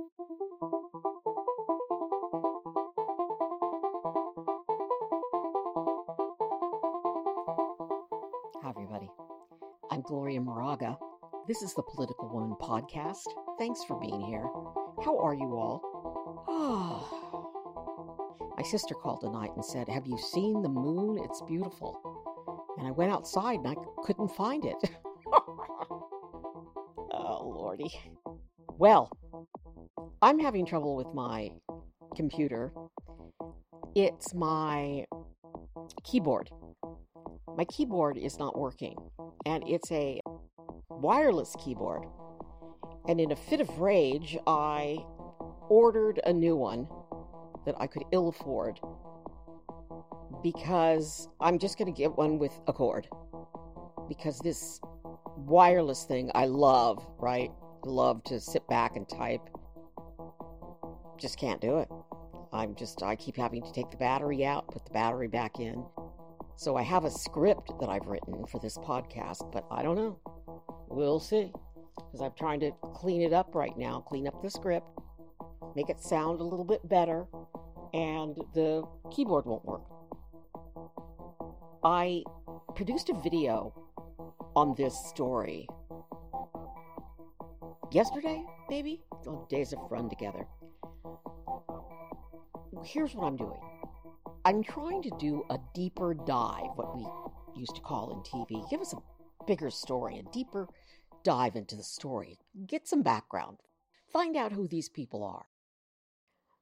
Hi, everybody. I'm Gloria Moraga. This is the Political Woman Podcast. Thanks for being here. How are you all? My sister called tonight and said, Have you seen the moon? It's beautiful. And I went outside and I couldn't find it. oh, Lordy. Well, I'm having trouble with my computer. It's my keyboard. My keyboard is not working, and it's a wireless keyboard. And in a fit of rage, I ordered a new one that I could ill afford because I'm just going to get one with a cord. Because this wireless thing I love, right? Love to sit back and type. Just can't do it. I'm just, I keep having to take the battery out, put the battery back in. So I have a script that I've written for this podcast, but I don't know. We'll see. Because I'm trying to clean it up right now, clean up the script, make it sound a little bit better, and the keyboard won't work. I produced a video on this story yesterday, maybe? Oh, days of run together. Here's what I'm doing I'm trying to do a deeper dive, what we used to call in TV. Give us a bigger story, a deeper dive into the story, get some background, find out who these people are.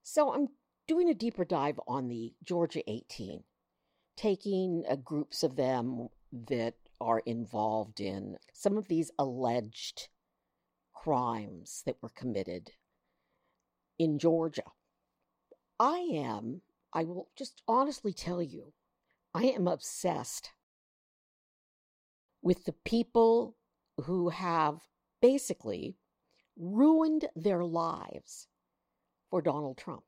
So I'm doing a deeper dive on the Georgia 18, taking uh, groups of them that are involved in some of these alleged crimes that were committed in Georgia. I am, I will just honestly tell you, I am obsessed with the people who have basically ruined their lives for Donald Trump.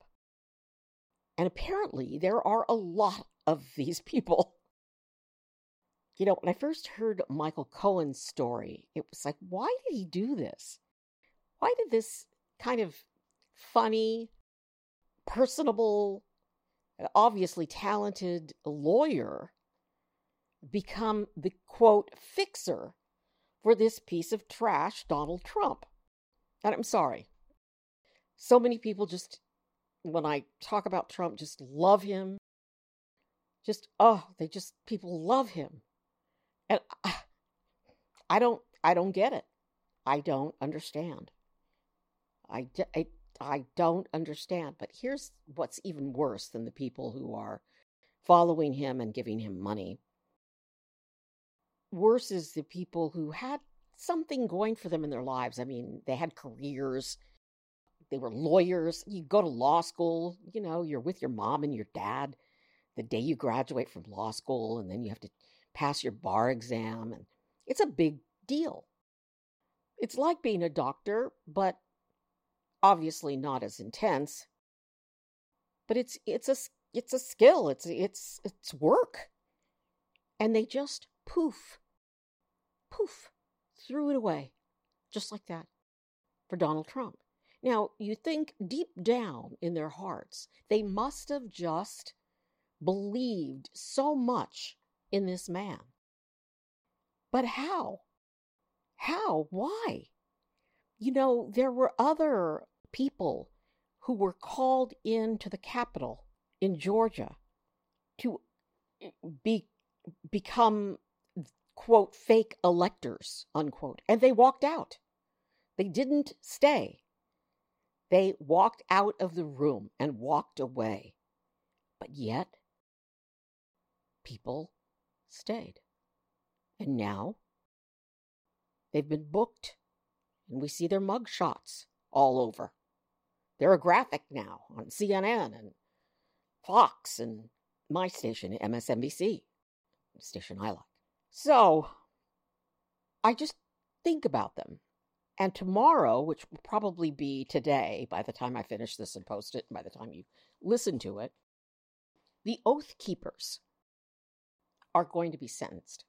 And apparently, there are a lot of these people. You know, when I first heard Michael Cohen's story, it was like, why did he do this? Why did this kind of funny, personable, obviously talented lawyer become the quote fixer for this piece of trash, Donald Trump? And I'm sorry. So many people just when I talk about Trump, just love him. Just, oh, they just, people love him. And I, I don't, I don't get it. I don't understand. I, I, I don't understand. But here's what's even worse than the people who are following him and giving him money. Worse is the people who had something going for them in their lives. I mean, they had careers, they were lawyers. You go to law school, you know, you're with your mom and your dad the day you graduate from law school, and then you have to pass your bar exam. And it's a big deal. It's like being a doctor, but obviously not as intense. But it's it's a it's a skill. It's it's it's work. And they just poof, poof, threw it away, just like that, for Donald Trump. Now, you think deep down in their hearts, they must have just believed so much in this man. But how? How? Why? You know, there were other people who were called into the Capitol in Georgia to eh, be become quote fake electors unquote and they walked out they didn't stay they walked out of the room and walked away. But yet, people stayed. And now, they've been booked, and we see their mug shots all over. They're a graphic now on CNN and Fox and my station, MSNBC, station I like. So, I just think about them and tomorrow, which will probably be today by the time I finish this and post it, by the time you listen to it, the Oath Keepers are going to be sentenced.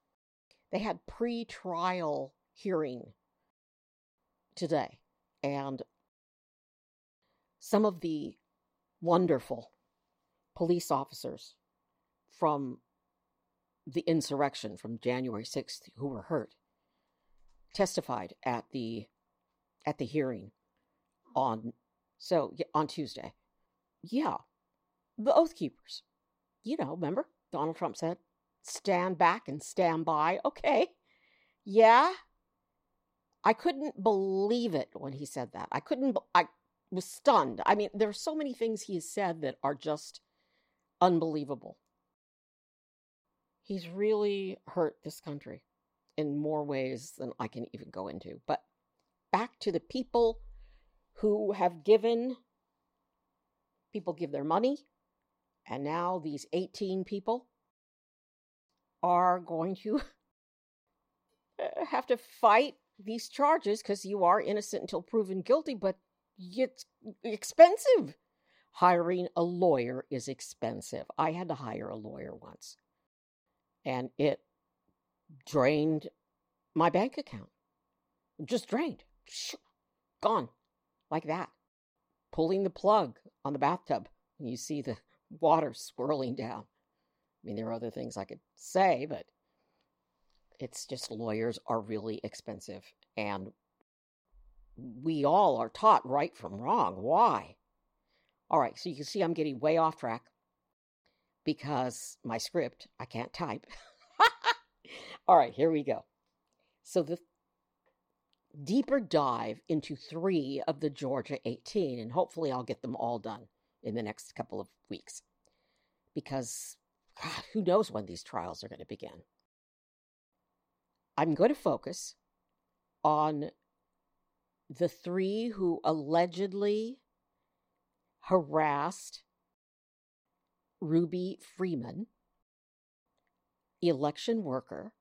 They had pre trial hearing today, and some of the wonderful police officers from the insurrection from January 6th who were hurt testified at the at the hearing on so on Tuesday. Yeah. The Oath Keepers. You know, remember? Donald Trump said, stand back and stand by. Okay. Yeah. I couldn't believe it when he said that. I couldn't, I was stunned. I mean, there are so many things he has said that are just unbelievable. He's really hurt this country in more ways than I can even go into. But back to the people who have given, people give their money, and now these 18 people are going to have to fight these charges because you are innocent until proven guilty, but it's expensive. Hiring a lawyer is expensive. I had to hire a lawyer once, and it drained my bank account. Just drained. Gone. Like that. Pulling the plug on the bathtub, and you see the water swirling down. I mean, there are other things I could say, but it's just lawyers are really expensive. And we all are taught right from wrong. Why? All right, so you can see I'm getting way off track because my script, I can't type. all right, here we go. So the deeper dive into three of the Georgia 18, and hopefully I'll get them all done in the next couple of weeks because God, who knows when these trials are going to begin. I'm going to focus on the three who allegedly harassed Ruby Freeman, election worker,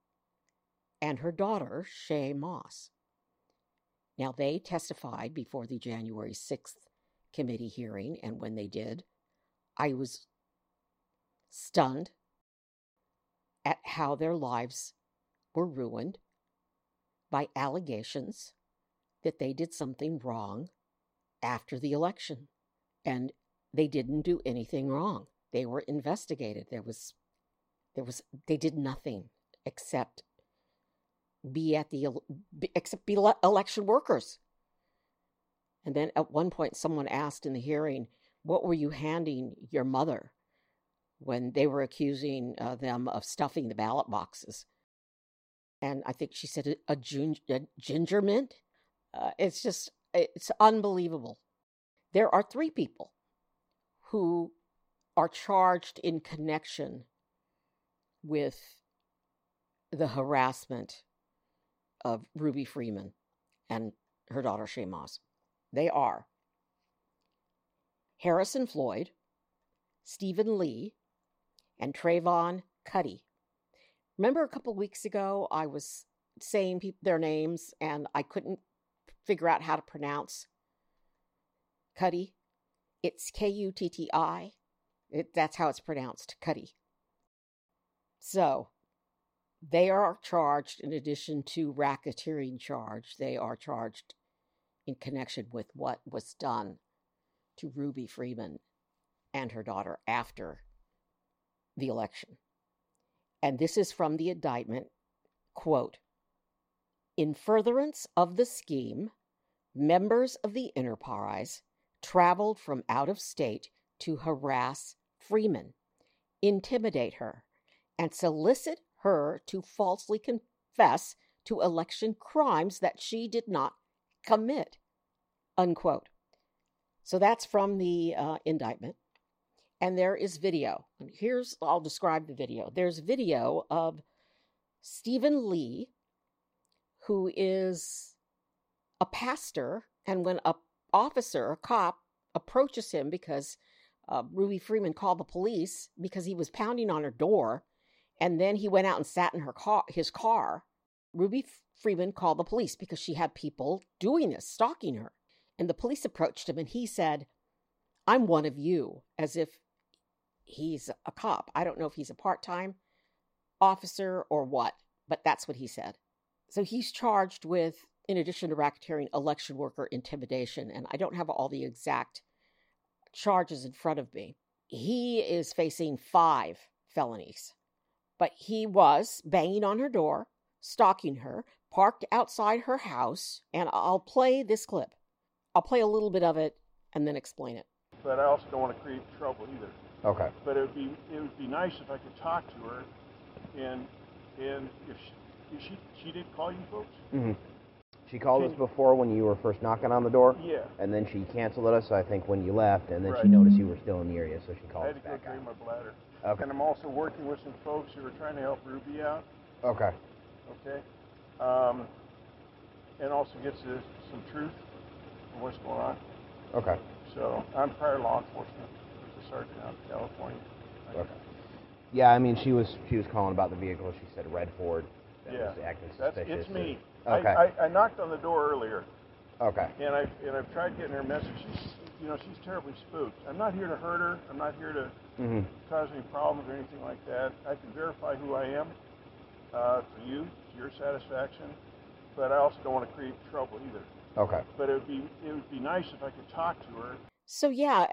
and her daughter, Shaye Moss. Now, they testified before the January 6th committee hearing, and when they did, I was stunned at how their lives were ruined by allegations that they did something wrong after the election. And they didn't do anything wrong. They were investigated. There was, there was, they did nothing except be at the, except be election workers. And then at one point, someone asked in the hearing, What were you handing your mother when they were accusing uh, them of stuffing the ballot boxes? And I think she said a, a, a ginger mint. Uh, it's just, it's unbelievable. There are three people who are charged in connection with the harassment of Ruby Freeman and her daughter Shaye Moss. They are Harrison Floyd, Stephen Lee, and Trevian Kutti. Remember a couple weeks ago, I was saying pe- their names and I couldn't figure out how to pronounce Kutti? It's K U T T I. That's how it's pronounced, Kutti. So, they are charged in addition to racketeering charge. They are charged in connection with what was done to Ruby Freeman and her daughter after the election. And this is from the indictment quote, In furtherance of the scheme, members of the enterprise traveled from out of state to harass Freeman, intimidate her, and solicit her to falsely confess to election crimes that she did not commit, unquote. So that's from the uh, indictment. And there is video. And here's, I'll describe the video. There's video of Stephen Lee, who is a pastor. And when a officer, a cop, approaches him because uh, Ruby Freeman called the police because he was pounding on her door, and then he went out and sat in her car, his car. Ruby Freeman called the police because she had people doing this, stalking her. And the police approached him and he said, I'm one of you, as if he's a cop. I don't know if he's a part time officer or what, but that's what he said. So he's charged with, in addition to racketeering, election worker intimidation. And I don't have all the exact charges in front of me. He is facing five felonies, but he was banging on her door, stalking her, parked outside her house, and I'll play this clip. I'll play a little bit of it and then explain it. But I also don't want to create trouble either. Okay. But it would be it would be nice if I could talk to her, and and if she if she, she did call you folks. hmm She called us before when you were first knocking on the door, Yeah. and then she canceled us. I think when you left, and then she noticed you were still in the area, so she called us back. I had to go drain my bladder. Okay. And I'm also working with some folks who are trying to help Ruby out. Okay. Okay. Um, and also gets to some truth on what's going on. Okay. So I'm prior law enforcement. As a sergeant out in California. Okay. Yeah, I mean, she was she was calling about the vehicle. She said red Ford. That Yeah. was acting That's suspicious. it's me. Okay. I, I, I knocked on the door earlier. Okay. and I and I've tried getting her message. She's you know she's terribly spooked. I'm not here to hurt her. I'm not here to hmm cause any problems or anything like that. I can verify who I am uh, for you, to your satisfaction, but I also don't want to create trouble either. Okay. But it would be it would be nice if I could talk to her. So, yeah,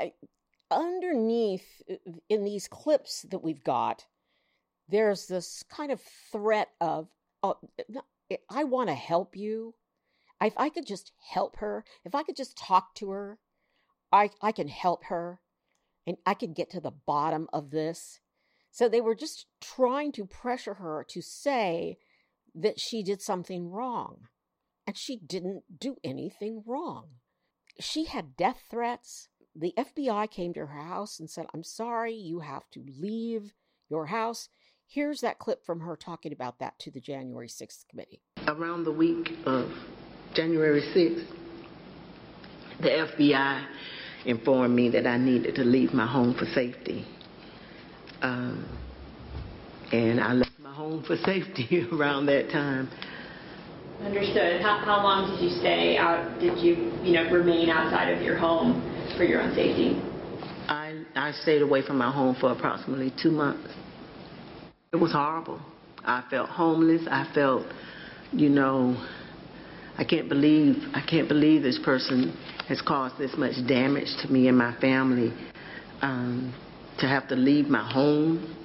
underneath uh, in these clips that we've got, there's this kind of threat of, oh, eh, I want to help you. If I could just help her, if I could just talk to her, I, I can help her and I can get to the bottom of this. So they were just trying to pressure her to say that she did something wrong. And she didn't do anything wrong. She had death threats. The FBI came to her house and said, I'm sorry, you have to leave your house. Here's that clip from her talking about that to the January 6th committee. around the week of January 6th, the FBI informed me that I needed to leave my home for safety. Um, and I left my home for safety around that time. Understood. How, how long did you stay out, did you, you know, remain outside of your home for your own safety? I, I stayed away from my home for approximately two months. It was horrible. I felt homeless. I felt, you know, I can't believe, I can't believe this person has caused this much damage to me and my family. Um, to have to leave my home,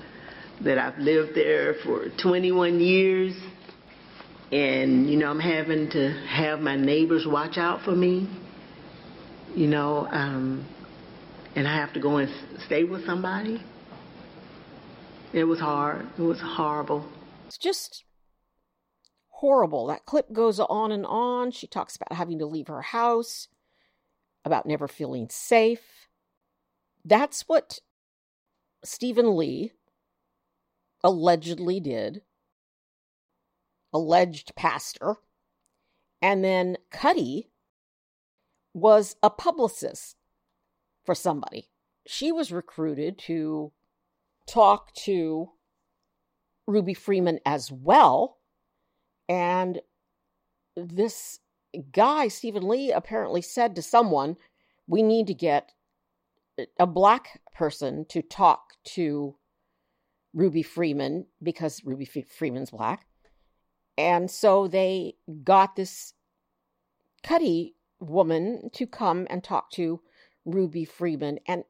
that I've lived there for 21 years, and, you know, I'm having to have my neighbors watch out for me, you know, um, and I have to go and stay with somebody. It was hard. It was horrible. It's just horrible. That clip goes on and on. She talks about having to leave her house, about never feeling safe. That's what Stephen Lee allegedly did. Alleged pastor. And then Kutti was a publicist for somebody. She was recruited to talk to Ruby Freeman as well. And this guy, Stephen Lee, apparently said to someone, We need to get a black person to talk to Ruby Freeman because Ruby F- Freeman's black. And so they got this Kutti woman to come and talk to Ruby Freeman. And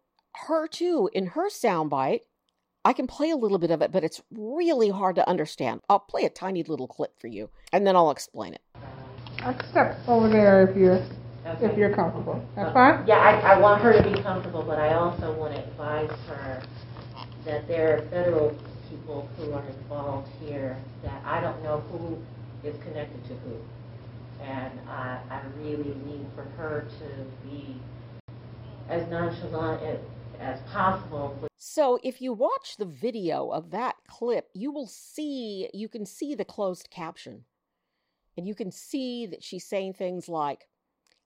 her, too, in her soundbite, I can play a little bit of it, but it's really hard to understand. I'll play a tiny little clip for you, and then I'll explain it. I step over there if you're if you're comfortable. That's fine. Yeah, I, I want her to be comfortable, but I also want to advise her that there are federal people who are involved here that I don't know who is connected to who. And I, I really need for her to be as nonchalant as, as possible So, if you watch the video of that clip, you will see, you can see the closed caption. And you can see that she's saying things like,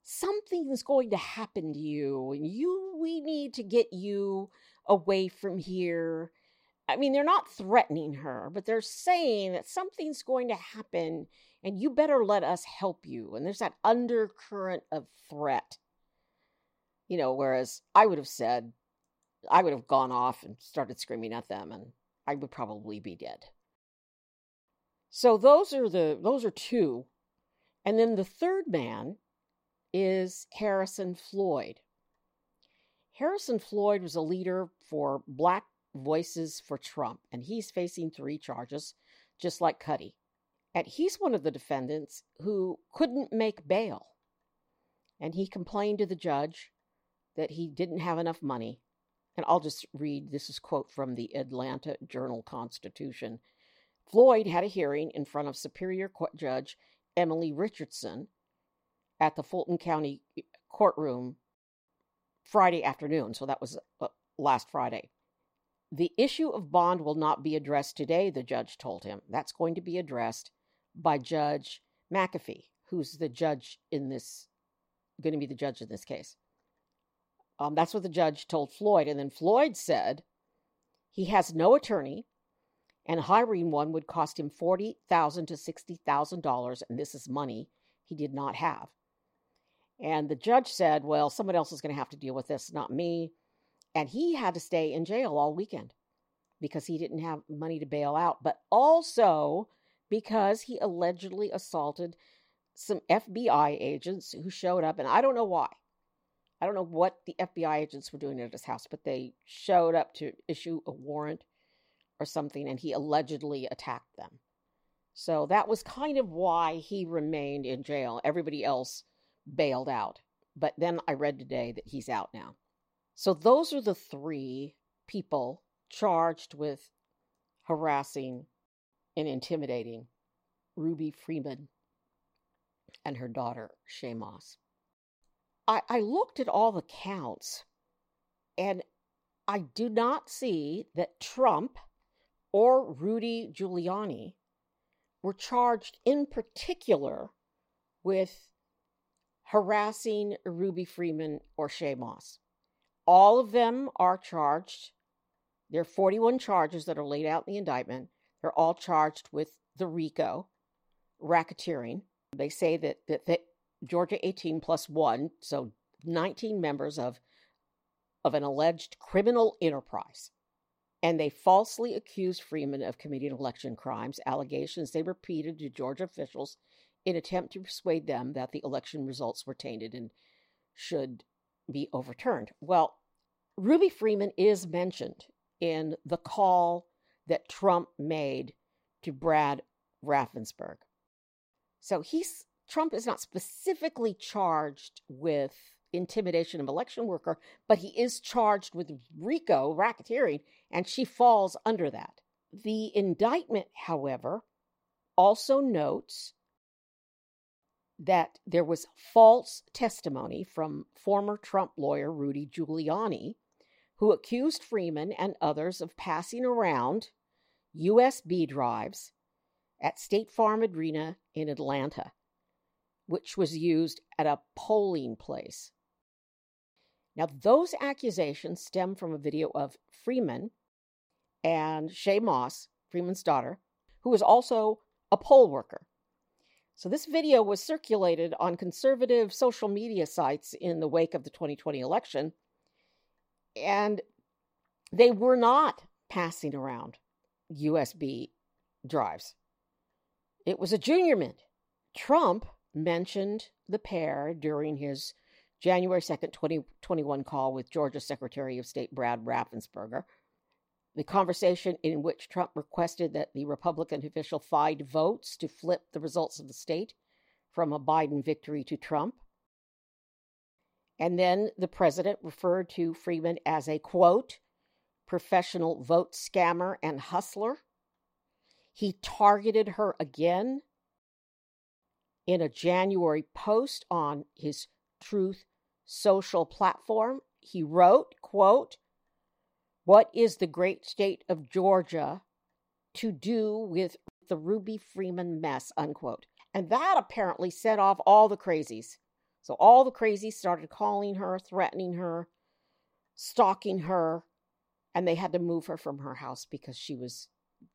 something's going to happen to you, and you, we need to get you away from here. I mean, they're not threatening her, but they're saying that something's going to happen and you better let us help you. And there's that undercurrent of threat. You know, whereas I would have said, I would have gone off and started screaming at them and I would probably be dead. So those are the those are two. And then the third man is Harrison Floyd. Harrison Floyd was a leader for Black Voices for Trump, and he's facing three charges, just like Kutti. And he's one of the defendants who couldn't make bail. And he complained to the judge that he didn't have enough money. And I'll just read this is quote from the Atlanta Journal Constitution. Floyd had a hearing in front of Superior Court Judge Emily Richardson at the Fulton County courtroom Friday afternoon. So that was uh, last Friday. The issue of bond will not be addressed today, the judge told him. That's going to be addressed by Judge McAfee, who's the judge in this, going to be the judge in this case. Um, that's what the judge told Floyd. And then Floyd said he has no attorney and hiring one would cost him $40,000 to $60,000. And this is money he did not have. And the judge said, well, someone else is going to have to deal with this, not me. And he had to stay in jail all weekend because he didn't have money to bail out, but also because he allegedly assaulted some FBI agents who showed up. And I don't know why. I don't know what the FBI agents were doing at his house, but they showed up to issue a warrant or something, and he allegedly attacked them. So that was kind of why he remained in jail. Everybody else bailed out. But then I read today that he's out now. So those are the three people charged with harassing and intimidating Ruby Freeman and her daughter, Shaye Moss. I, I looked at all the counts and I do not see that Trump or Rudy Giuliani were charged in particular with harassing Ruby Freeman or Shaye Moss. All of them are charged. There are 41 charges that are laid out in the indictment. They're all charged with the RICO, racketeering. They say that, that, that Georgia 18 plus one, so 19 members of, of an alleged criminal enterprise. And they falsely accused Freeman of committing election crimes, allegations they repeated to Georgia officials in attempt to persuade them that the election results were tainted and should be overturned. Well, Ruby Freeman is mentioned in the call that Trump made to Brad Raffensperger. So he's Trump is not specifically charged with intimidation of election worker, but he is charged with RICO racketeering, and she falls under that. The indictment, however, also notes that there was false testimony from former Trump lawyer Rudy Giuliani, who accused Freeman and others of passing around USB drives at State Farm Arena in Atlanta, which was used at a polling place. Now, those accusations stem from a video of Freeman and Shaye Moss, Freeman's daughter, who was also a poll worker. So, this video was circulated on conservative social media sites in the wake of the 2020 election, and they were not passing around USB drives. It was a junior mint. Trump mentioned the pair during his January 2nd, 2021 call with Georgia Secretary of State Brad Raffensperger the conversation in which Trump requested that the Republican official find votes to flip the results of the state from a Biden victory to Trump. And then the president referred to Freeman as a quote, professional vote scammer and hustler. He targeted her again in a January post on his Truth social platform. He wrote, quote, what is the great state of Georgia to do with the Ruby Freeman mess? Unquote. And that apparently set off all the crazies. So all the crazies started calling her, threatening her, stalking her, and they had to move her from her house because she was,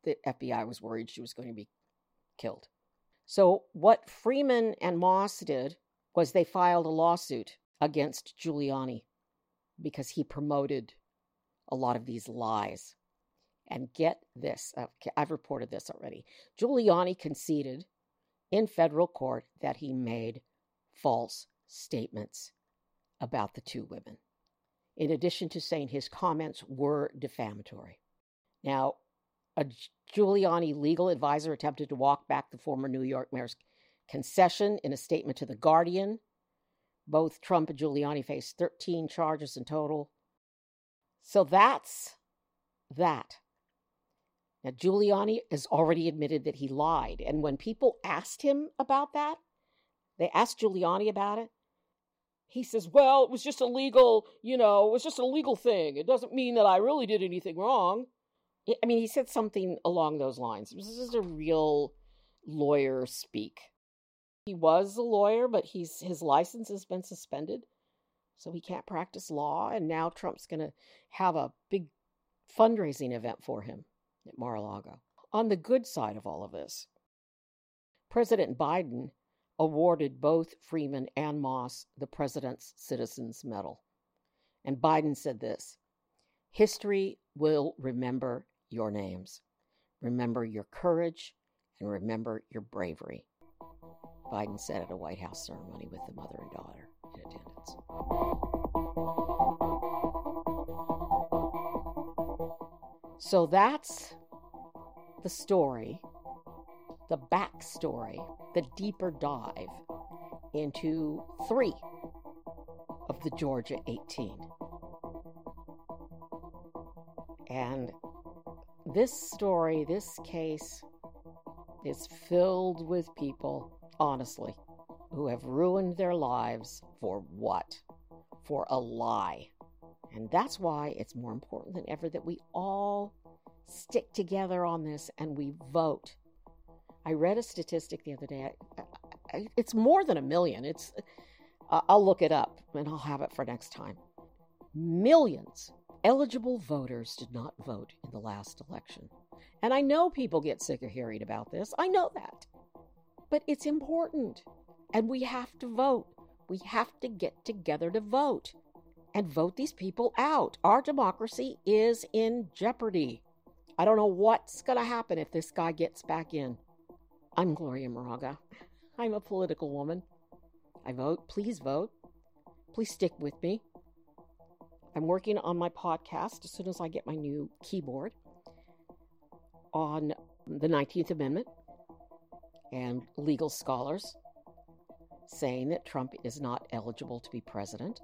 the FBI was worried she was going to be killed. So what Freeman and Moss did was they filed a lawsuit against Giuliani because he promoted a lot of these lies. And get this uh, I've reported this already. Giuliani conceded in federal court that he made false statements about the two women. in addition to saying his comments were defamatory. Now, a Giuliani legal advisor attempted to walk back the former New York mayor's concession in a statement to The Guardian. Both Trump and Giuliani face 13 charges in total. So that's that. Now, Giuliani has already admitted that he lied. And when people asked him about that, they asked Giuliani about it. He says, Well, it was just a legal, you know, it was just a legal thing. It doesn't mean that I really did anything wrong. I mean, he said something along those lines. This is a real lawyer speak. He was a lawyer, but he's his license has been suspended, so he can't practice law. And now Trump's going to have a big fundraising event for him at Mar-a-Lago. On the good side of all of this, President Biden awarded both Freeman and Moss the President's Citizens Medal. And Biden said this History will remember your names. Remember your courage and remember your bravery. Biden said at a White House ceremony with the mother and daughter in attendance. So that's the story, the backstory, the deeper dive into three of the Georgia 18. And this story, this case, is filled with people, honestly, who have ruined their lives for what? For a lie. And that's why it's more important than ever that we all stick together on this and we vote. I read a statistic the other day. It's more than a million. It's I'll look it up and I'll have it for next time. Millions eligible voters did not vote in the last election. And I know people get sick of hearing about this. I know that. But it's important. And we have to vote. We have to get together to vote and vote these people out. Our democracy is in jeopardy. I don't know what's going to happen if this guy gets back in. I'm Gloria Moraga. I'm a political woman. I vote. Please vote. Please stick with me. I'm working on my podcast as soon as I get my new keyboard on the 19th Amendment and legal scholars saying that Trump is not eligible to be president,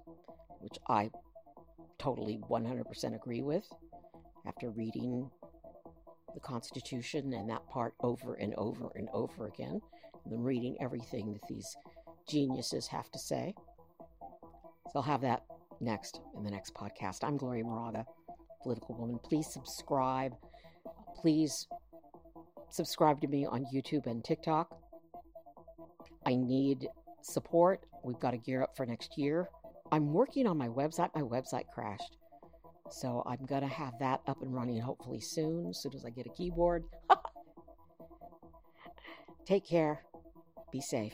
which I totally 100% agree with after reading the Constitution and that part over and over and over again, and then reading everything that these geniuses have to say. So I'll have that next in the next podcast. I'm Gloria Moraga, political woman. Please subscribe. Please subscribe to me on YouTube and TikTok. I need support. We've got to gear up for next year. I'm working on my website. My website crashed. So I'm going to have that up and running hopefully soon, as soon as I get a keyboard. Take care. Be safe.